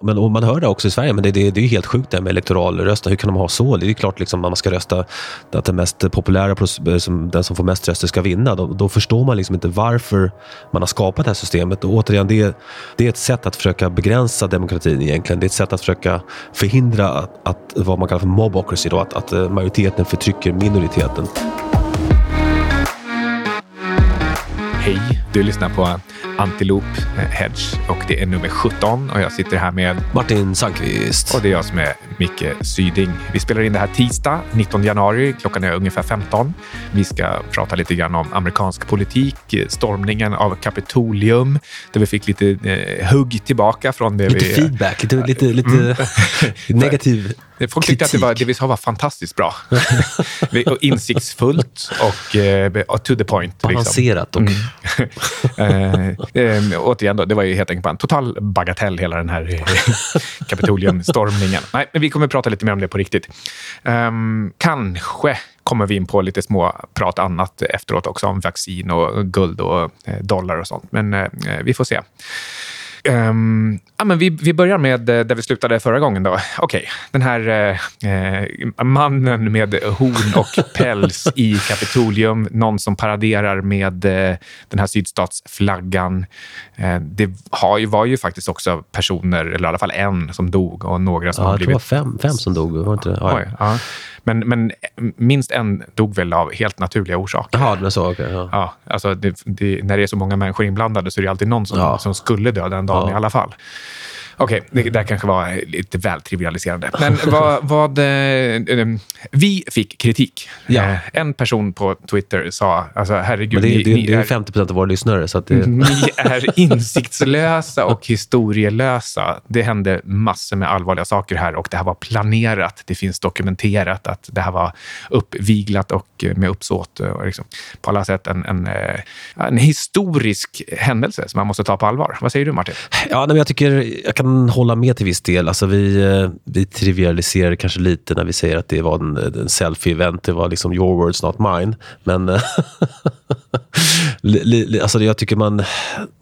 Men, och man hör det också i Sverige, men det, det, det är helt sjukt det här med elektoralrösta. Hur kan de ha så? Det är klart liksom, man ska rösta att den mest populära, eh, den som får mest röster ska vinna. Då, då förstår man liksom inte varför man har skapat det här systemet. Och återigen, det, det är ett sätt att försöka begränsa demokratin egentligen. Det är ett sätt att försöka förhindra att, att vad man kallar för mobocracy, då, att, att eh, majoriteten förtrycker minoriteten. Hej, du lyssnar på Antiloop Hedge och det är nummer 17 och jag sitter här med Martin Sandqvist. Och det är jag som är Micke Syding. Vi spelar in det här tisdag 19 januari. Klockan är ungefär 15. Vi ska prata lite grann om amerikansk politik, stormningen av Kapitolium där vi fick lite eh, hugg tillbaka från det lite vi... feedback, lite, lite, lite mm. negativ Folk tyckte att det, var, det vi sa var fantastiskt bra. Insiktsfullt och uh, to the point. Balanserat liksom. och... Mm. uh, uh, återigen, då, det var ju helt enkelt bara en total bagatell, hela den här Kapitoliumstormningen. Nej, men vi kommer prata lite mer om det på riktigt. Um, kanske kommer vi in på lite små prat annat efteråt också om vaccin och guld och dollar och sånt. Men vi får se. Um, ja, men vi, vi börjar med eh, där vi slutade förra gången. Okej, okay. den här eh, mannen med horn och päls i Kapitolium. Någon som paraderar med eh, den här sydstatsflaggan. Eh, det har ju, var ju faktiskt också personer, eller i alla fall en, som dog och några som ja, har blivit... Det var fem, fem som dog. Var inte? Ja. Oj, ja. Men, men minst en dog väl av helt naturliga orsaker. Jaha, det var så. Okay, ja. Ja, alltså det, det, när det är så många människor inblandade så är det alltid någon som, ja. som skulle dö den dagen ja. i alla fall. Okej, okay, det där kanske var lite väl trivialiserande. Men vad... vad eh, vi fick kritik. Ja. Eh, en person på Twitter sa, alltså herregud... Men det, det, ni, det är 50 procent av våra lyssnare. Så det... Ni är insiktslösa och historielösa. Det hände massor med allvarliga saker här och det här var planerat. Det finns dokumenterat att det här var uppviglat och med uppsåt. Och liksom, på alla sätt en, en, eh, en historisk händelse som man måste ta på allvar. Vad säger du, Martin? Ja, men jag tycker... Jag kan kan hålla med till viss del. Alltså vi, eh, vi trivialiserar kanske lite när vi säger att det var en, en selfie-event. Det var liksom your words, not mine. Men eh, alltså jag tycker man,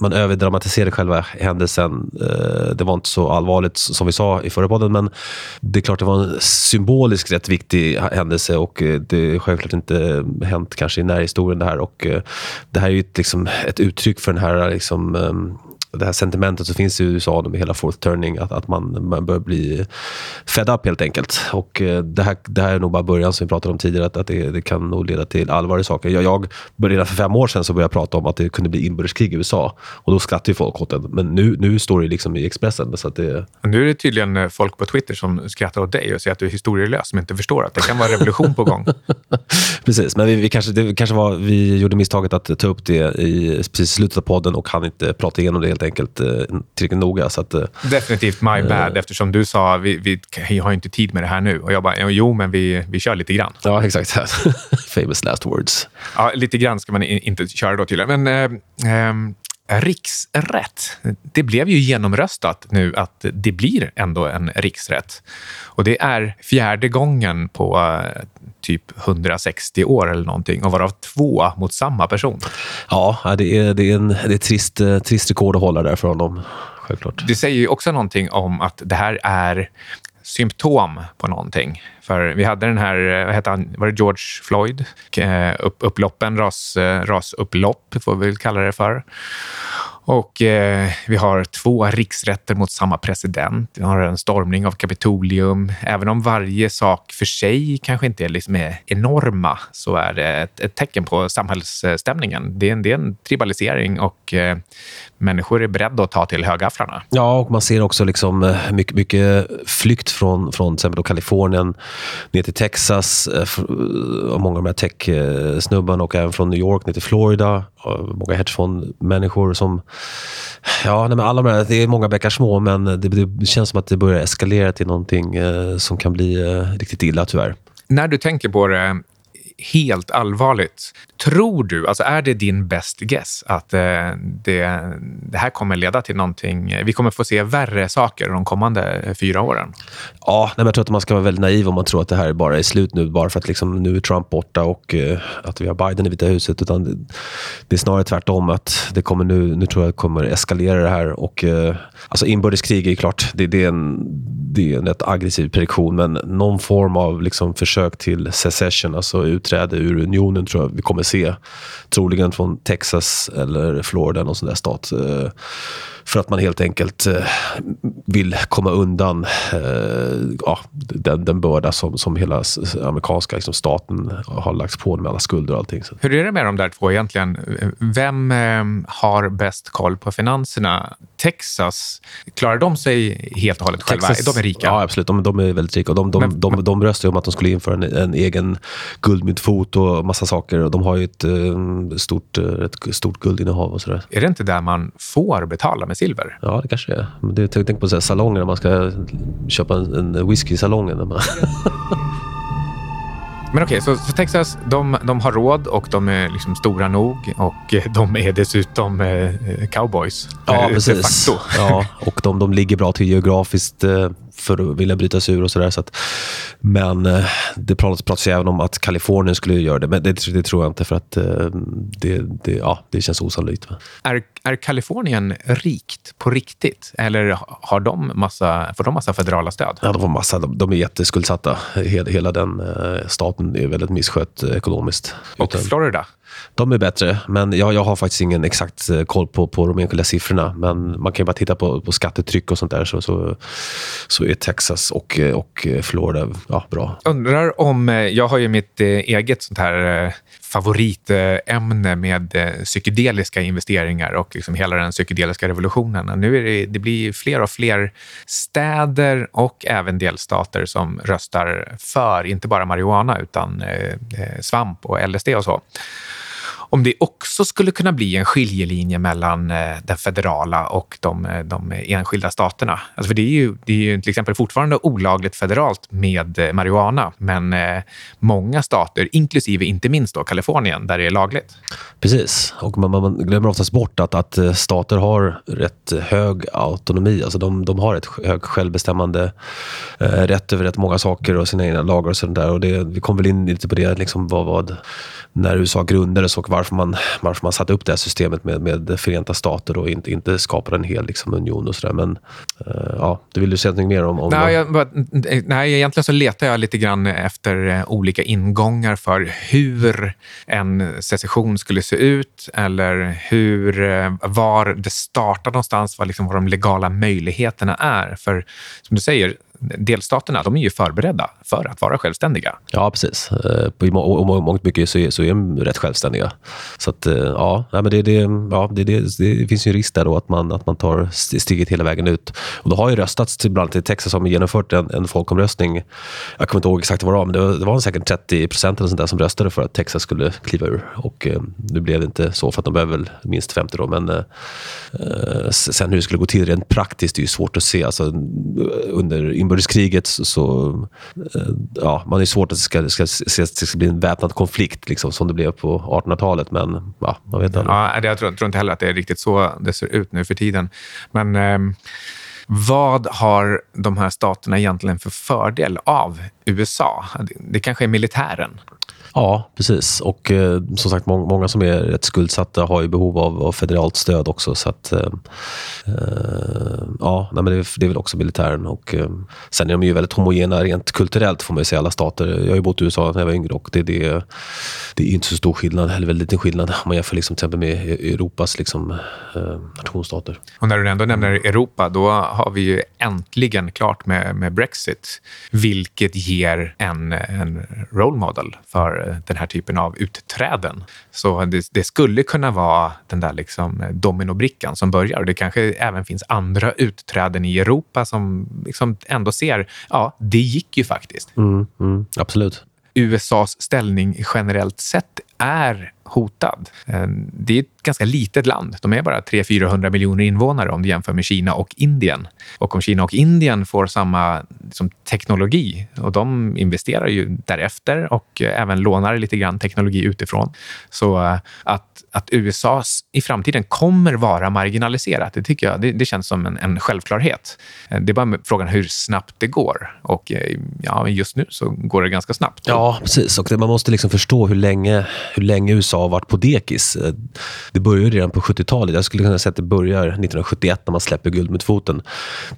man överdramatiserar själva händelsen. Eh, det var inte så allvarligt som vi sa i förra podden, men det är klart det var en symboliskt rätt viktig händelse och det har självklart inte hänt kanske i närhistorien det här. Och det här är ju ett, liksom, ett uttryck för den här liksom, ehm, det här sentimentet som finns i USA med hela fourth turning, att, att man, man börjar bli fed up helt enkelt. Och eh, det här, det här är nog bara början som vi pratade om tidigare, att, att det, det kan nog leda till allvarliga saker. Jag, jag började för fem år sedan så började jag prata om att det kunde bli inbördeskrig i USA. Och då skrattade folk åt det. Men nu, nu står det liksom i Expressen. Så att det... Nu är det tydligen eh, folk på Twitter som skrattar åt dig och säger att du är historielös, som inte förstår att det kan vara revolution på gång. Precis, men vi, vi, kanske, det kanske var, vi gjorde misstaget att ta upp det i precis slutet av podden och hann inte prata igenom det helt enkelt eh, tillräckligt noga. Så att, eh, Definitivt my bad, eh, eftersom du sa vi, vi, vi har inte tid med det här nu. Och jag bara, jo, men vi, vi kör lite grann. Ja, exakt. Famous last words. Ja, lite grann ska man inte köra då tydligen. Men eh, eh, riksrätt, det blev ju genomröstat nu att det blir ändå en riksrätt. Och det är fjärde gången på eh, typ 160 år eller någonting och varav två mot samma person. Ja, det är, det är, en, det är ett trist, eh, trist rekord att hålla där för honom. Självklart. Det säger ju också någonting om att det här är symptom på någonting. För vi hade den här, eh, vad hette han, var det George Floyd? Eh, upp, upploppen, ras, eh, rasupplopp får vi väl kalla det för. Och eh, vi har två riksrätter mot samma president. Vi har en stormning av Kapitolium. Även om varje sak för sig kanske inte är, liksom är enorma så är det ett, ett tecken på samhällsstämningen. Det är en, det är en tribalisering och eh, människor är beredda att ta till högafflarna. Ja, och man ser också liksom eh, mycket, mycket flykt från, från till exempel Kalifornien ner till Texas. Eh, eh, och många av de här tech-snubbarna och även från New York ner till Florida. Många hedgefondmänniskor som... Ja, nej, men alla de här, det är många bäckar små, men det, det, känns som att det börjar eskalera till någonting eh, som kan bli eh, riktigt illa, tyvärr. När du tänker på det, helt allvarligt. Tror du, alltså är det din best guess att eh, det, det här kommer leda till någonting? Vi kommer få se värre saker de kommande eh, fyra åren? Ja, nej, men jag tror att man ska vara väldigt naiv om man tror att det här bara är slut nu, bara för att liksom, nu är Trump borta och eh, att vi har Biden i Vita huset. Utan det, det, är snarare tvärtom. att det kommer nu, nu tror jag det kommer eskalera det här. Och, eh, alltså inbördeskrig är klart, det, det, är en, det är en rätt aggressiv prediktion, men någon form av liksom, försök till secession, alltså ut utträde ur unionen, tror jag vi kommer se. Troligen från Texas eller Florida, någon sån där stat. Eh, för att man helt enkelt eh, vill komma undan eh, ja, den, den börda som, som hela amerikanska liksom, staten har lagt på med alla skulder och allting. Hur är det med de där två egentligen? Vem eh, har bäst koll på finanserna? Texas, klarar de sig helt och hållet själva? Texas, de är rika? Ja, absolut. De, de är väldigt rika. de, de, men, de, de röstade om att de skulle införa en, en egen guldmyntfot och massa saker. de har ju ett, stort, ett stort guldinnehav och sådär. Är det inte där man får betala med med silver. Ja, det kanske är. Men det, tänk på så här, salonger när man ska köpa en, en whisky i salongen. Man... Men okej, okay, så, så, Texas, de, de har råd och de är liksom stora nog och de är dessutom eh, cowboys. Ja, eh, precis. Ja, och de, de ligger bra till geografiskt. Eh, för att vilja bryta sig ur och sådär. Så men eh, det pratas, pratas även om att Kalifornien skulle göra det, men det, det tror jag inte för att eh, det, det, ja, det känns osannolikt. Är, är Kalifornien rikt på riktigt eller har de massa, får de massa federala stöd? Ja, de får massa. De, de är jätteskuldsatta. Hela, hela den eh, staten är väldigt misskött ekonomiskt. Och Utan, Florida? De är bättre, men jag, jag har faktiskt ingen exakt eh, koll på, på de enskilda siffrorna. Men man kan bara titta på, på skattetryck och sånt där så, så, så är Texas och, eh, och eh, Florida ja, bra. Undrar om... Jag har ju mitt eget sånt här favoritämne med psykedeliska investeringar och liksom hela den psykedeliska revolutionen. Nu är det, det blir fler och fler städer och även delstater som röstar för, inte bara marijuana, utan svamp och LSD och så om det också skulle kunna bli en skiljelinje mellan eh, den federala och de, eh, de enskilda staterna. Alltså för det är, ju, det är ju till exempel fortfarande olagligt federalt med eh, marijuana, men många stater, inklusive inte minst då Kalifornien, där det är lagligt. Precis, och man, man glömmer oftast bort att, att stater har rätt hög autonomi. Alltså de, de har ett hög självbestämmande, eh, rätt över rätt många saker och sina egna lagar och sånt där. Och det, vi kom väl in lite på det, liksom vad, vad, när USA grundades och varför man, varför man satte upp det här systemet med, med Förenta stater och inte, inte skapade en hel liksom, union och sådär. Men uh, ja, du vill du säga något mer om, om nej, jag, bara, nej, egentligen så letar jag lite grann efter uh, olika ingångar för hur en secession skulle se ut eller hur, uh, var det startar någonstans, vad, liksom, vad de legala möjligheterna är. För som du säger, delstaterna de är ju förberedda för att vara självständiga. Ja, precis. Eh, I mångt mycket så är, så är de rätt självständiga. Så att, eh, ja, men det, det, ja det, det, det finns ju en risk där då att man, att man tar steget hela vägen ut. Och det har ju röstats, till, bland annat i Texas har man genomfört en, en folkomröstning. Jag kommer inte ihåg exakt vad det var, men det var, det var säkert 30 procent eller sånt där som röstade för att Texas skulle kliva ur. Och eh, nu blev det inte så, för att de behöver väl minst 50 då. Men eh, eh sen hur det skulle gå till rent praktiskt är ju svårt att se. Alltså, under inbördeskriget så... Eh, ja, man är svårt att det ska, ska, ska, det ska bli en väpnad konflikt liksom, som det blev på 1800-talet. Men ja, man vet aldrig. Ja, jag tror, tror, inte heller att det är riktigt så det ser ut nu för tiden. Men eh, vad har de här staterna egentligen för fördel av USA? Det, det kanske är militären. Ja, precis. Och eh, som sagt, må många som är rätt skuldsatta har ju behov av, av federalt stöd också. Så att, eh, eh ja, nej, men det, är, det är väl också militären. Och, eh, sen är de ju väldigt homogena rent kulturellt, får man ju säga, alla stater. Jag har ju bott i USA när jag var yngre och det, det, det är inte så stor skillnad, eller väldigt liten skillnad om man jämför liksom, till exempel med e-, Europas liksom, eh, nationsstater. Och när du ändå nämner Europa, då har vi ju äntligen klart med, med Brexit, vilket ger en, en role model för den här typen av utträden. Så det, det skulle kunna vara den där liksom dominobrickan som börjar. Och det kanske även finns andra utträden i Europa som liksom ändå ser, ja, det gick ju faktiskt. Mm, mm, absolut. USAs ställning generellt sett är hotad. Eh, det är ett ganska litet land. De är bara 300-400 miljoner invånare om du jämför med Kina och Indien. och om Kina och Indien får samma liksom, teknologi och de investerar ju därefter och eh, även lånar lite grann teknologi utifrån. Så eh, att, att USA i framtiden kommer vara marginaliserat, det tycker jag det, det känns som en, en, självklarhet. Det är bara frågan hur snabbt det går. Och ja, just nu så går det ganska snabbt. Ja, precis. Och det, man måste liksom förstå hur länge, hur länge USA och varit på dekis. Eh, det började redan på 70-talet. Jag skulle kunna säga att det börjar 1971 när man släpper guldmedfoten.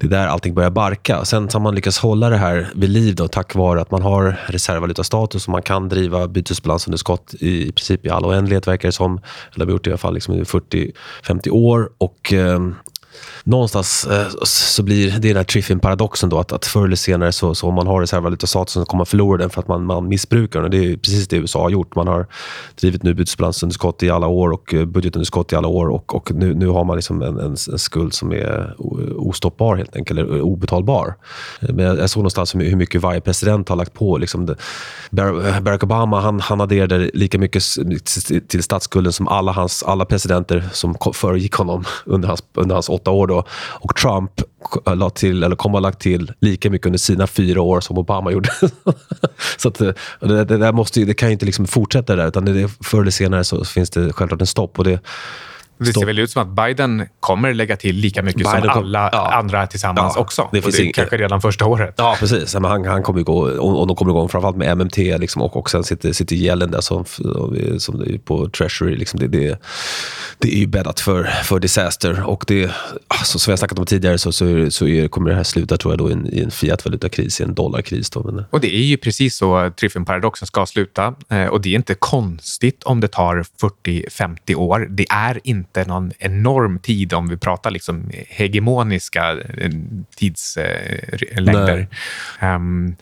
Det är där allting börjar barka. Sen har man lyckats hålla det här vid liv då, tack vare att man har reservvalutastatus och man kan driva bytesbalansunderskott i, i princip i all oändlighet, verkar det som. Eller har gjort det i alla fall liksom i 40-50 år. Och, eh, någonstans eh, så blir det den här Triffin-paradoxen då att, att förr eller senare så, så om man har reservvalutastatus så kommer man förlora den för att man, man missbrukar den. Och det är precis det USA har gjort. Man har drivit nu bytesbalansunderskott i alla år och eh, budgetunderskott i alla år och, och nu, nu har man liksom en, en, en skuld som är ostoppbar helt enkelt, eller obetalbar. Eh, men jag, jag såg någonstans hur mycket varje president har lagt på. Liksom det, Barack Obama han, han adderade lika mycket till statsskulden som alla, hans, alla presidenter som föregick honom under hans, under hans åtta år. Då. Och Trump la till, eller kommer ha lagt till lika mycket under sina fyra år som Obama gjorde. så att, eh, det, det, där måste, det kan ju inte liksom fortsätta där, utan det, förr eller senare så finns det självklart en stopp. Och det, det ser väl ut som att Biden kommer lägga till lika mycket Biden som alla ja. andra tillsammans ja, också. Det, finns det kanske redan första året. Ja, precis. Men han, han kommer gå, och, och de kommer igång framförallt med MMT liksom, och, och sen sitter, sitter Yellen där som, som på Treasury. Liksom, det, det, det är ju bäddat för, för disaster. Och det, alltså, som jag snackat om tidigare så, så, så är, kommer det här sluta tror jag, då, i en, i en fiat-valutakris, i en dollarkris. Då, men... Och det är ju precis så Triffin-paradoxen ska sluta. Eh, och det är inte konstigt om det tar 40-50 år. Det är inte inte någon enorm tid om vi pratar liksom hegemoniska eh, tidslängder. Um,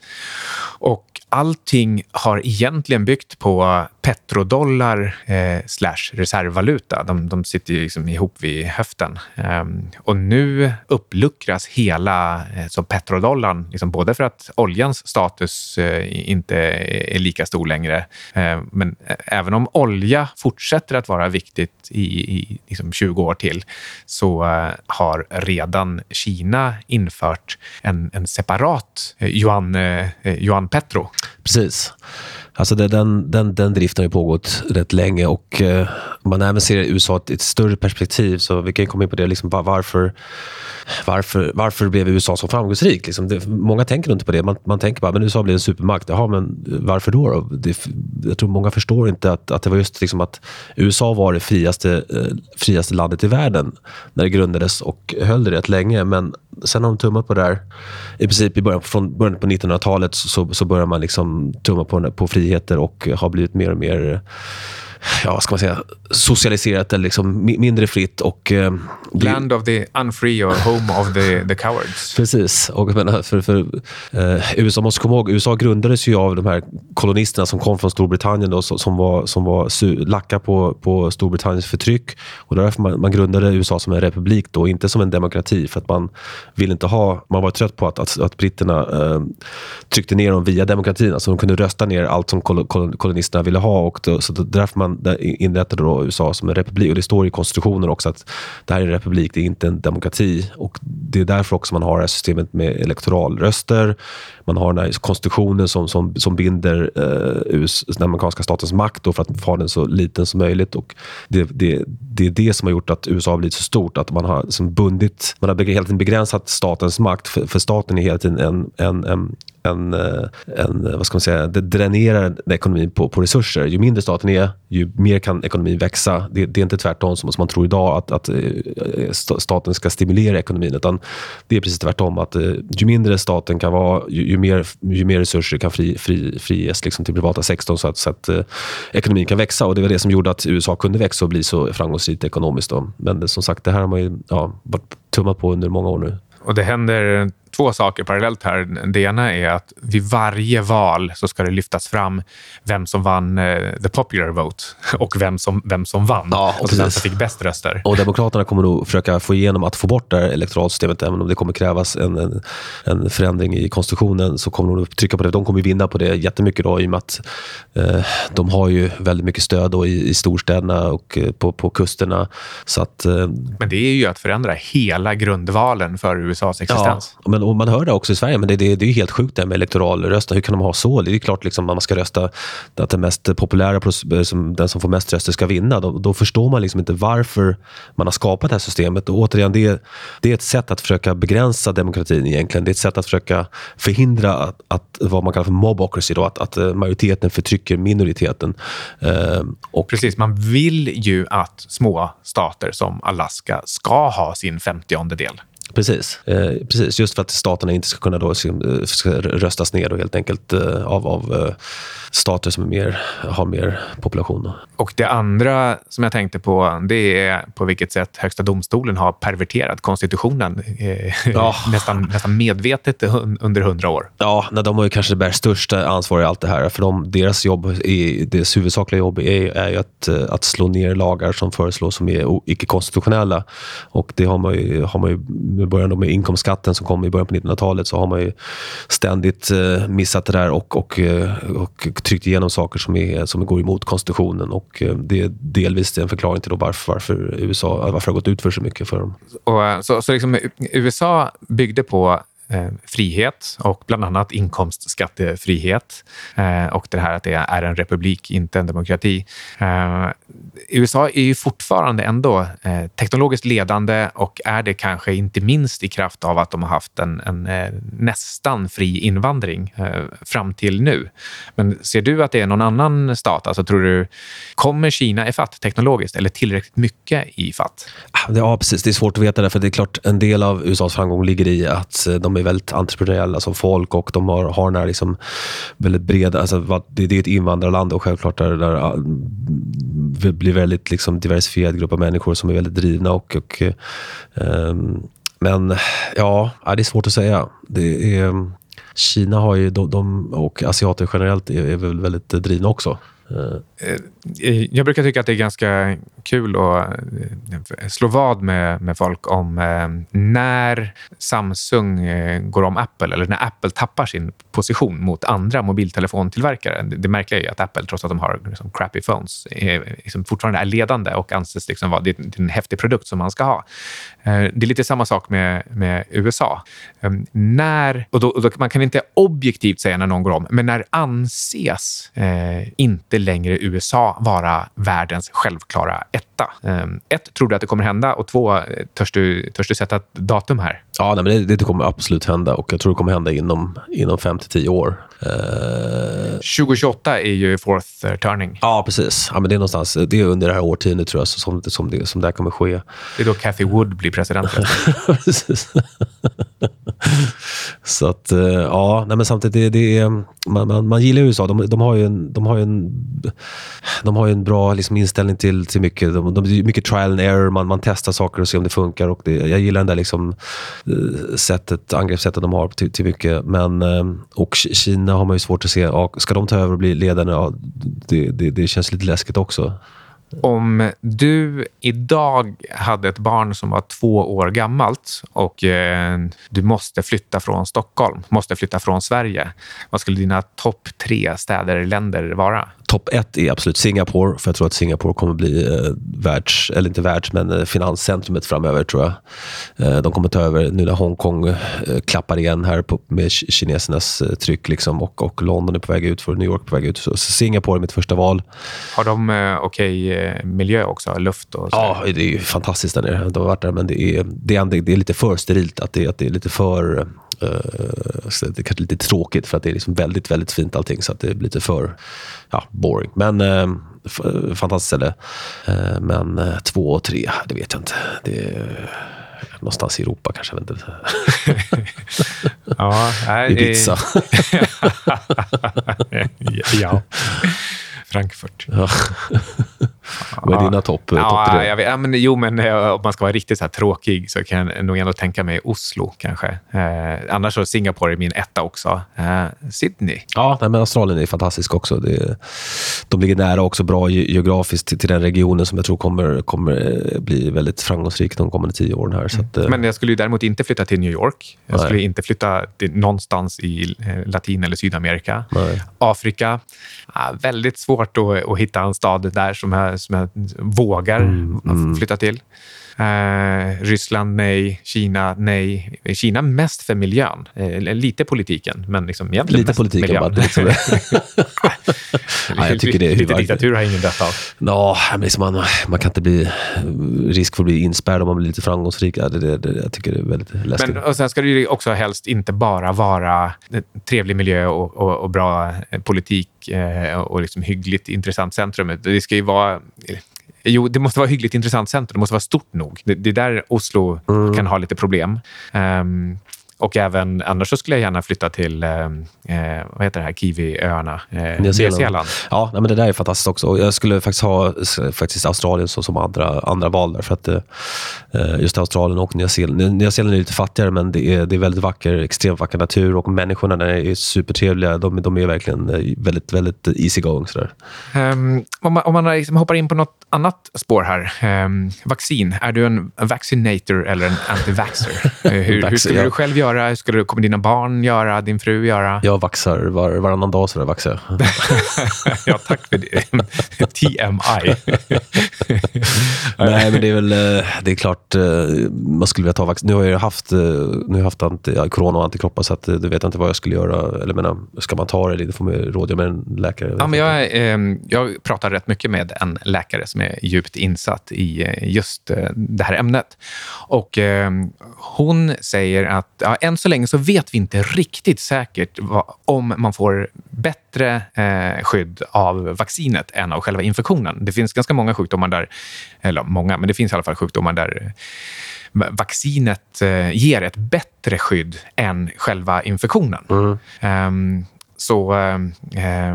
och allting har egentligen byggt på petrodollar eh, slash reservvaluta. De, de sitter ju liksom ihop vid höften. Ehm, och nu uppluckras hela eh, så petrodollarn, liksom både för att oljans status eh, inte är lika stor längre, eh, men även om olja fortsätter att vara viktigt i, i liksom 20 år till, så eh, har redan Kina infört en, en separat eh, yuan, eh, eh yuan petro. Precis. Alltså det, den, den, den driften har pågått rätt länge och eh, man även ser USA i ett större perspektiv, så vi kan komma in på det, liksom, varför, varför, varför blev USA så framgångsrik? Liksom det, många tänker inte på det. Man, man tänker bara men USA blev en supermakt. Jaha, men varför då? då? Det, jag tror många förstår inte att, att det var just liksom att USA var det friaste, eh, friaste landet i världen när det grundades och höll det rätt länge. Men sen har de tummat på det där. I princip i början, från början på 1900-talet så, så börjar man liksom tumma på, på friheter och har blivit mer och mer ja, vad ska man säga, socialiserat eller liksom mindre fritt. Och, eh, Land of the unfree or home of the, the cowards. Precis. Och, menar, för, för, eh, USA måste komma ihåg, USA grundades ju av de här kolonisterna som kom från Storbritannien då, som var, som var lacka på, på Storbritanniens förtryck. Och därför man, man grundade USA som en republik, då, inte som en demokrati. För att man vill inte ha, man var trött på att, att, att britterna eh, tryckte ner dem via demokratin. Alltså de kunde rösta ner allt som kol, kol, kolonisterna ville ha. Och då, så därför man inrättade då USA som en republik. Och Det står i konstitutionen också att det här är en republik, det är inte en demokrati. Och Det är därför också man har det här systemet med elektoralröster. Man har den här konstitutionen som, som, som binder eh, den amerikanska statens makt då för att få den så liten som möjligt. Och det, det, det är det som har gjort att USA har blivit så stort. Att man har liksom bundit, man har hela tiden begränsat statens makt. För, för staten är hela tiden en, en, en en, eh, en, eh, vad ska man säga, det dränerar ekonomin på, på resurser. Ju mindre staten är, ju mer kan ekonomin växa. Det, det är inte tvärtom som, som man tror idag, att, att eh, staten ska stimulera ekonomin. Utan det är precis tvärtom. att Ju mindre staten kan vara, ju, ju mer, ju mer resurser kan fri, fri, friges liksom till privata sektorn så att, så att ekonomin kan växa. Och Det var det som gjorde att USA kunde växa och bli så framgångsrikt ekonomiskt. Då. Men som sagt, det här har man ju ja, varit tummat på under många år nu. Och det händer två saker parallellt här. Det ena är att vid varje val så ska det lyftas fram vem som vann eh, the popular vote och vem som, vem som vann. Ja, och vem som fick bäst röster. Och Demokraterna kommer nog försöka få igenom att få bort det här elektoralsystemet, även om det kommer krävas en, en, en förändring i konstitutionen. så kommer de trycka på det. De kommer vinna på det jättemycket då, i och med att eh, de har ju väldigt mycket stöd då i, i storstäderna och eh, på, på kusterna. Så att, eh, Men det är ju att förändra hela grundvalen för USAs Ja, existens. men, och man hör det också i Sverige, men det, det, det är ju helt sjukt det här med elektoralröster. Hur kan de ha så? Det är ju klart liksom, att man ska rösta att den mest populära, eh, som, den som får mest röster ska vinna. Då, då förstår man liksom inte varför man har skapat det här systemet. Och återigen, det, det är ett sätt att försöka begränsa demokratin egentligen. Det är ett sätt att försöka förhindra att, att vad man kallar för mobocracy, då, att, att eh, majoriteten förtrycker minoriteten. Eh, och Precis, man vill ju att små stater som Alaska ska ha sin femtionde del. Precis. Eh, precis. Just för att staterna inte ska kunna då, eh, ska röstas ner då, helt enkelt eh, av, av eh, stater som är mer, har mer population. Och det andra som jag tänkte på, det är på vilket sätt Högsta domstolen har perverterat konstitutionen eh, Ja. nästan, nästan medvetet under hundra år. Ja, nej, de har ju kanske det bär största ansvar i allt det här. För de, deras jobb, är, deras huvudsakliga jobb är, är ju att, eh, att slå ner lagar som föreslås som är icke-konstitutionella. Och det har man ju, har man ju i början då med inkomstskatten som kom i början på 1900-talet så har man ju ständigt eh, missat det där och, och, eh, och tryckt igenom saker som, är, som går emot konstitutionen. Och eh, det är delvis en förklaring till då varför, varför USA varför det har gått ut för så mycket för dem. Och, så, så liksom, USA byggde på Eh, frihet och bland annat inkomstskattefrihet. Eh, och det här att det är en republik, inte en demokrati. Eh, USA är ju fortfarande ändå teknologiskt ledande och är det kanske inte minst i kraft av att de har haft en, en nästan fri invandring fram till nu. Men ser du att det är någon annan stat? Alltså, tror du, kommer Kina ifatt teknologiskt eller tillräckligt mycket ifatt? Ja, precis. Det är svårt att veta för det är klart en del av USAs framgång ligger i att de de är väldigt entreprenöriella som folk och de har, har den här liksom väldigt breda... Alltså, det, det är ett invandrarland och självklart där, ah, där det blir väldigt liksom diversifierad grupp av människor som är väldigt drivna. och, och um, Men ja, ja, det är svårt att säga. Det är, Kina har ju, de, de, och asiater generellt är, är väl väldigt eh, drivna också. Eh, eh, jag brukar tycka att det är ganska kul att eh, slå vad med, med folk om när Samsung går om Apple eller när Apple tappar sin position mot andra mobiltelefontillverkare. Det, märkliga är ju att Apple, trots att de har liksom, crappy phones, är, liksom, fortfarande är ledande och anses liksom vara det är en häftig produkt som man ska ha. Det är lite samma sak med, med USA. När, och då, och då, man kan inte objektivt säga när någon går om, men när anses eh, inte längre USA vara världens självklara etta? Eh, ett, tror du att det kommer hända? Och två, törs du, törs du sätta ett datum här? Ja, nej, men det, det kommer absolut hända och jag tror det kommer hända inom, inom fem till tio år. Eh, 2028 är ju fourth turning. ja, precis. Ja, men det är någonstans det är under det här årtiondet tror jag som, som, det, som det här kommer ske. Det är då Cathy Wood blir president. precis så att, eh, ja, nej, men samtidigt, det, det är, man, man, man gillar USA. De, de har ju en, de har ju en, de har ju en bra liksom, inställning till, till mycket. De, de, det är mycket trial and error. Man, man testar saker och ser om det funkar. Och det, jag gillar det där liksom, eh, sättet, angreppssättet de har till, till mycket. Men, eh, och Kina har man ju svårt att se. Ja, ska de ta över och bli ledande? Ja, det, det, det känns lite läskigt också. Om du idag hade ett barn som var två år gammalt och eh, du måste flytta från Stockholm, måste flytta från Sverige. Vad skulle dina topp tre städer eller länder vara? Topp ett är absolut Singapore, för jag tror att Singapore kommer bli eh, världs, eller inte världs, men eh, finanscentrumet framöver tror jag. Eh, de kommer ta över nu när Hongkong eh, klappar igen här på, med ki- kinesernas eh, tryck liksom, och, och London är på väg ut för New York är på väg ut. Så, så Singapore är mitt första val. Har de eh, okej eh, miljö också? Luft och så? Ja, det är ju fantastiskt där nere. Jag har varit där, men det är, det är, det är lite för sterilt. Att det, att det är lite för... eh, så det är kanske lite tråkigt för att det är liksom väldigt, väldigt fint allting. Så att det blir lite för ja, boring. Men eh, fantastiskt ställe. Eh, men två och tre, det vet jag inte. Det är någonstans i Europa kanske. Inte. Ja, nej, Ibiza. ja. Frankfurt. Ja. Vad är dina topp top ja, tre? Jag vet, ja, men, jo, men eh, om man ska vara riktigt så här tråkig så kan jag nog ändå tänka mig Oslo kanske. Eh, annars så Singapore är min etta också. Eh, Sydney. Ja, men Australien är fantastisk också. Det, de ligger nära också bra geografiskt till, till den regionen som jag tror kommer, kommer eh, bli väldigt framgångsrik de kommande tio åren. här. Så att, mm. Men jag skulle däremot inte flytta till New York. Jag nej. skulle inte flytta till någonstans i Latin eller Sydamerika. Nej. Afrika. Ja, väldigt svårt att, att hitta en stad där som jag, som jag vågar mm, mm. flytta till. Eh, Ryssland nej, Kina nej. Kina mest för miljön. Eh, lite politiken, men liksom egentligen lite mest politiken miljön. Bara, liksom. ja, jag tycker det är lite diktatur har ingen rätt av. Ja, liksom man, man kan inte bli risk för att bli inspärrad om man blir lite framgångsrik. Det, det, det, jag tycker det är väldigt läskigt. Men, och sen ska det ju också helst inte bara vara trevlig miljö och, och, och bra politik eh, och liksom hyggligt intressant centrum. Det ska ju vara Jo, det måste vara hyggligt intressant centrum. Det måste vara stort nog. Det, det är där Oslo mm. kan ha lite problem. Um, och även annars så skulle jag gärna flytta till eh, eh vad heter det här, Kiwiöarna, eh, Nya Zeeland. Ja, men det där är fantastiskt också. Jag skulle faktiskt ha faktiskt Australien så, som andra, andra val där. För att, eh, just Australien och Nya Zeeland. Nya Zeeland är lite fattigare, men det är, det är väldigt vacker, extremt vacker natur och människorna där är supertrevliga. De, de är verkligen eh, väldigt, väldigt easy going. Sådär. Um, om man, om man liksom hoppar in på något annat spår här. Um, vaccin. Är du en vaccinator eller en anti-vaxxer? hur, hur skulle du själv göra göra? Hur skulle, kommer dina barn göra? Din fru göra? Jag vaxar var, varannan dag. Så där vaxar jag. ja, tack för det. TMI. Nej, men det är väl eh, det är klart eh, man skulle vilja ta vaccin. Nu har jag haft, eh, nu har jag haft anti, corona och antikroppar så att, du vet inte vad jag skulle göra. Eller menar, ska man ta det? Det får man rådgöra med en läkare. Ja, men jag, eh, jag pratar rätt mycket med en läkare som är djupt insatt i just det här ämnet. Och eh, Hon säger att ja, än så länge så vet vi inte riktigt säkert vad, om man får bättre eh, skydd av vaccinet än av själva infektionen. Det finns ganska många sjukdomar där, eller många, men det finns i alla fall sjukdomar där vaccinet eh, ger ett bättre skydd än själva infektionen. Mm. Um, så, eh,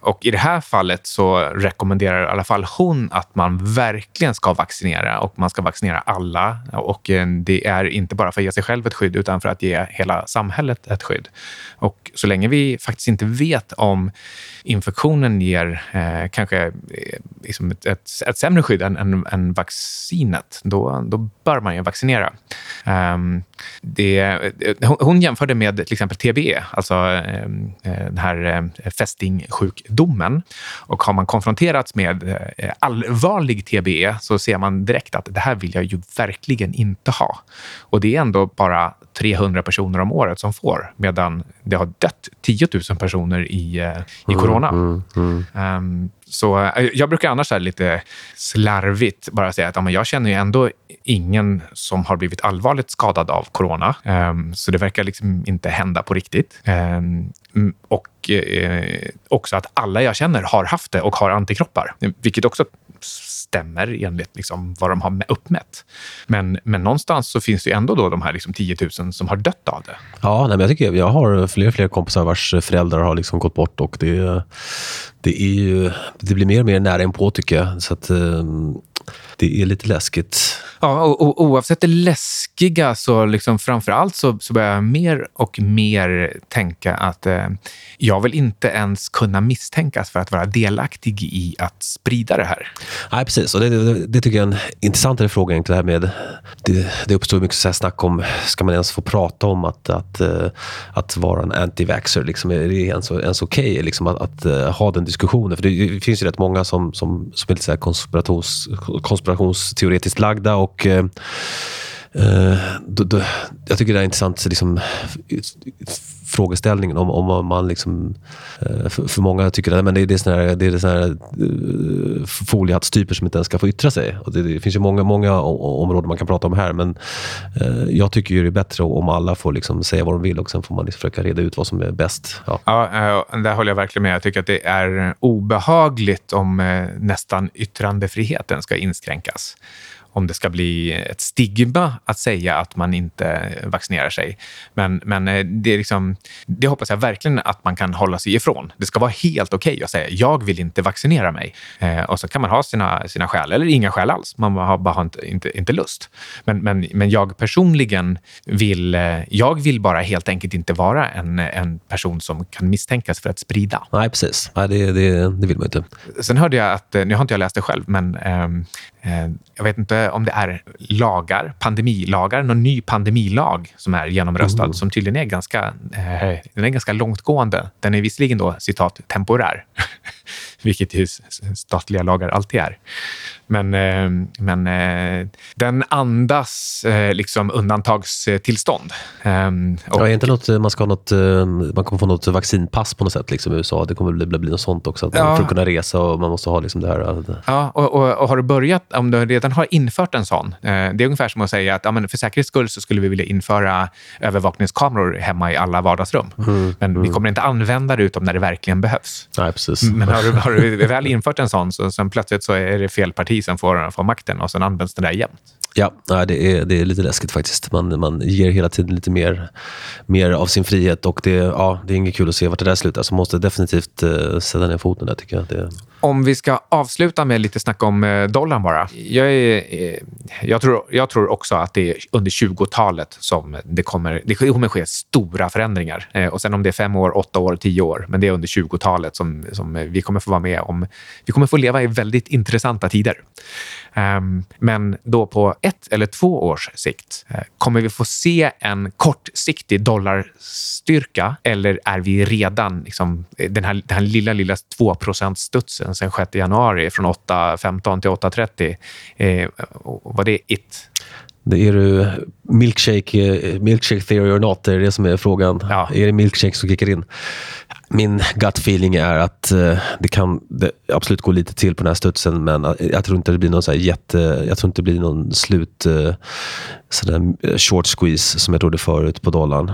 och I det här fallet så rekommenderar i alla fall hon att man verkligen ska vaccinera och man ska vaccinera alla. Och eh, Det är inte bara för att ge sig själv ett skydd utan för att ge hela samhället ett skydd. Och Så länge vi faktiskt inte vet om infektionen ger eh, kanske eh, liksom ett, ett, ett, sämre skydd än, än, än, vaccinet, då, då bör man ju vaccinera. Um, det, eh, hon jämförde med till exempel TBE, alltså eh, Eh, den här eh, fästingsjukdomen. Och har man konfronterats med eh, allvarlig TBE så ser man direkt att det här vill jag ju verkligen inte ha. Och det är ändå bara 300 personer om året som får, medan det har dött 10 000 personer i, i mm, corona. Mm, mm, mm. Um, så eh, jag brukar annars lite slarvigt bara säga att ja, men jag känner ju ändå ingen som har blivit allvarligt skadad av corona. Um, så det verkar liksom inte hända på riktigt. Um, och eh, också att alla jag känner har haft det och har antikroppar, vilket också stämmer enligt liksom vad de har uppmätt. Men, men någonstans så finns det ändå då de här liksom 10 000 som har dött av det. Ja, nej, men jag, tycker, jag har fler och fler kompisar vars föräldrar har liksom gått bort och det, det, är ju, det blir mer och mer nära inpå tycker jag. Så att, ehm, det är lite läskigt. Ja, och, och, oavsett det läskiga så liksom framför allt så, så börjar jag mer och mer tänka att eh, jag vill inte ens kunna misstänkas för att vara delaktig i att sprida det här. Nej, precis. Och det, det, det tycker jag är en intressantare fråga. Det, här med, det, det uppstår mycket så snack om, ska man ens få prata om att, att, att, eh, att vara en anti-vaxxer? Liksom, är det ens, ens okej okay, liksom, att, att, eh, ha den diskussionen? För det finns ju rätt många som, som, som är lite så konspirations, konspirationsteoretiskt lagda och eh, Eh, då, då, jag tycker det är intressant liksom, frågeställningen om, om man liksom... Eh, för, för många tycker att det, det är såna här, det är såna här eh, uh, foliehattstyper som inte ens ska få yttra sig. Och det, det finns ju många, många områden man kan prata om här, men uh, jag tycker ju det är bättre om alla får liksom säga vad de vill och sen får man liksom försöka reda ut vad som är bäst. Ja, ja där håller jag verkligen med. Jag tycker att det är obehagligt om nästan yttrandefriheten ska inskränkas om det ska bli ett stigma att säga att man inte vaccinerar sig. Men, men eh, det, är liksom, det hoppas jag verkligen att man kan hålla sig ifrån. Det ska vara helt okej okay att säga jag vill inte vaccinera mig. Eh, och så kan man ha sina, sina skäl, eller inga skäl alls. Man har bara inte, inte, inte lust. Men, men, men jag personligen vill, eh, jag vill bara helt enkelt inte vara en, en person som kan misstänkas för att sprida. Nej, precis. Nej, det, det, det vill man inte. Sen hörde jag att, nu har inte jag läst det själv, men eh, jag vet inte om det är lagar, pandemilagar, någon ny pandemilag som är genomröstad, mm. som tydligen är ganska, eh, den är ganska långtgående. Den är visserligen då citat temporär, vilket ju statliga lagar alltid är. Men, eh, men eh, den andas eh, liksom undantagstillstånd. Ehm, och, ja, är inte något, man, ska ha något, man kommer få något vaccinpass på något sätt liksom, i USA. Det kommer bli, bli något sånt också. Att man, ja. För att kunna resa och man måste ha liksom det här. Ja, och, och, och, har du börjat, om du redan har infört en sån. det är ungefär som att säga att ja, men för säkerhets skull så skulle vi vilja införa övervakningskameror hemma i alla vardagsrum. Mm. Men mm. vi kommer inte använda det utom när det verkligen behövs. Nej, precis. Men har du, har du väl infört en sån, så sen plötsligt så är det fel parti som får, får makten och sen används den där jämt. Ja, det är, det är lite läskigt faktiskt. Man, man ger hela tiden lite mer, mer av sin frihet och det, ja, det är inget kul att se vart det där slutar. Så man måste definitivt uh, sätta ner foten där tycker jag. Det... Om vi ska avsluta med lite snack om uh, dollarn bara. Jag, är, uh, jag, tror, jag tror också att det är under 20-talet som det kommer, det kommer ske stora förändringar. Uh, och sen om det är fem år, åtta år, tio år, men det är under 20-talet som, som vi kommer få vara med om. Vi kommer få leva i väldigt intressanta tider. Um, men då på ett eller två års sikt, uh, kommer vi få se en kortsiktig dollarstyrka eller är vi redan liksom, den, här, den här lilla, lilla 2 studsen sen 6 januari från 8.15 till 8.30? Eh, var det it? Det är du milkshake, eh, milkshake theory or not, det är det som är frågan. Ja. Är det milkshake som kickar in? Min gut feeling är att uh, det kan det absolut gå lite till på den här studsen, men uh, jag tror inte det blir någon så jätte... Jag tror inte det blir någon slut... Uh, sådär short squeeze som jag trodde förut på dollarn.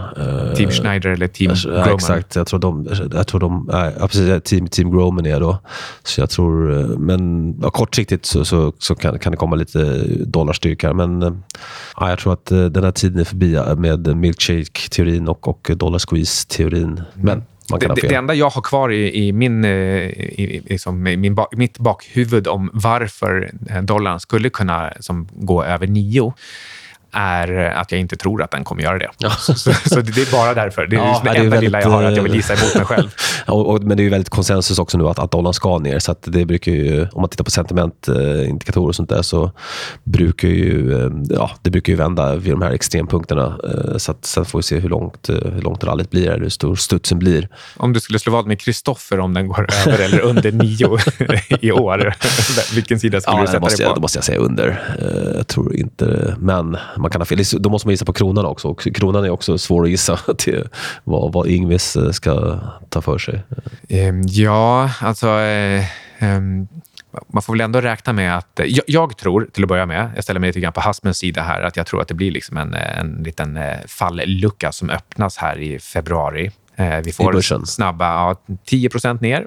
Team Schneider eller Team Groman? exakt. Jag tror de... Jag tror de ja, precis, team, team Groman är då. Så jag tror... Men ja, kortsiktigt så, så, så kan, kan det komma lite dollarstyrka. Men ja, jag tror att den här tiden är förbi med milkshake-teorin och, och dollar squeeze-teorin. Men det, det, enda jag har kvar i, i min, eh, i, liksom, i min, mitt bakhuvud om varför dollarn skulle kunna som, gå över nio är att jag inte tror att den kommer göra det. Ja. Så, så, det är bara därför. Det är ja, det, det enda väldigt, lilla jag har, att jag vill gissa emot mig själv. och, och, men det är ju väldigt konsensus också nu att, att dollarn ska ner. Så det brukar ju, om man tittar på sentimentindikatorer och sånt där så brukar ju, eh, ja, det brukar ju vända vid de här extrempunkterna. Eh, så att, sen får vi se hur långt, eh, hur långt rallyt blir, hur stor studsen blir. Om du skulle slå vad med Kristoffer om den går över eller under nio i år, vilken sida skulle ja, du sätta dig på? Jag, då måste jag säga under. Jag tror inte, men man kan ha fel. Då måste man gissa på kronan också. Och kronan är också svår att gissa till vad, vad Ingves eh, ska ta för sig. Ehm, ja, alltså... Eh, ehm, man får väl ändå räkna med att... Eh, jag, jag, tror, till att börja med, jag ställer mig lite grann på Hasmens sida här, att jag tror att det blir liksom en, eh, en liten fallucka som öppnas här i februari. Eh, vi får snabba ja, 10% ner,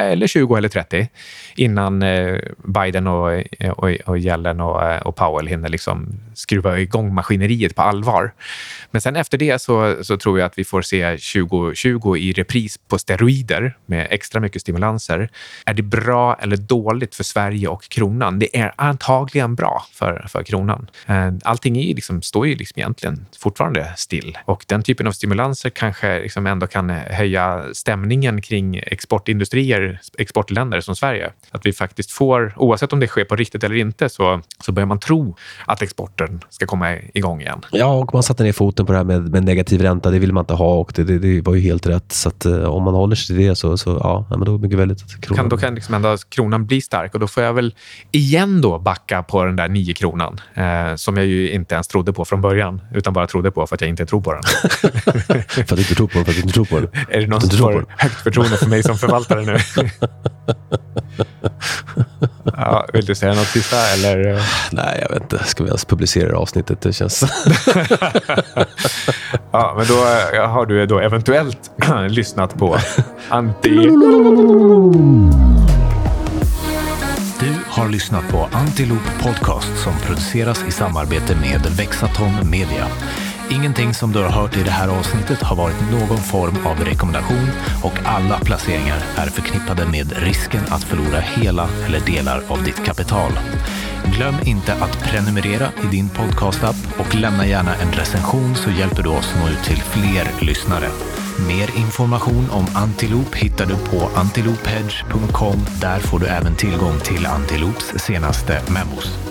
eller 20 eller 30 innan eh, Biden och, och, och Yellen och, och Powell hinner liksom skruva igång maskineriet på allvar. Men sen efter det så, så tror jag att vi får se 2020 i repris på steroider med extra mycket stimulanser. Är det bra eller dåligt för Sverige och kronan? Det är antagligen bra för, för kronan. Eh, allting är liksom, står ju liksom egentligen fortfarande still och den typen av stimulanser kanske liksom ändå kan höja stämningen kring exportindustrier, exportländer som Sverige. Att vi faktiskt får, oavsett om det sker på riktigt eller inte, så, så börjar man tro att exporten ska komma igång igen. Ja, och man satte ner foten på det här med, med negativ ränta. Det vill man inte ha och det, det, det var ju helt rätt. Så att, uh, om man håller sig till det så, så ja, men då är det mycket väldigt att kronan... Kan, då kan liksom ändå kronan bli stark och då får jag väl igen då backa på den där nio kronan eh, som jag ju inte ens trodde på från början, utan bara trodde på för att jag inte tror på den. för att du inte tror på den, du tror på den. Är det någon som får högt förtroende för mig som förvaltare nu? ja, vill du säga något sista? Eller? Nej, jag vet inte. Ska vi ens publicera avsnittet? Det känns... ja, men då har du då eventuellt lyssnat på Anti... har lyssnat på Antiloop Podcast som produceras i samarbete med Vexaton Media. Ingenting som du har hört i det här avsnittet har varit någon form av rekommendation och alla placeringar är förknippade med risken att förlora hela eller delar av ditt kapital. Glöm inte att prenumerera i din podcastapp och lämna gärna en recension så hjälper du oss nå ut till fler lyssnare. Mer information om Antiloop hittar du på antilophedge.com. Där får du även tillgång till Antiloops senaste memos.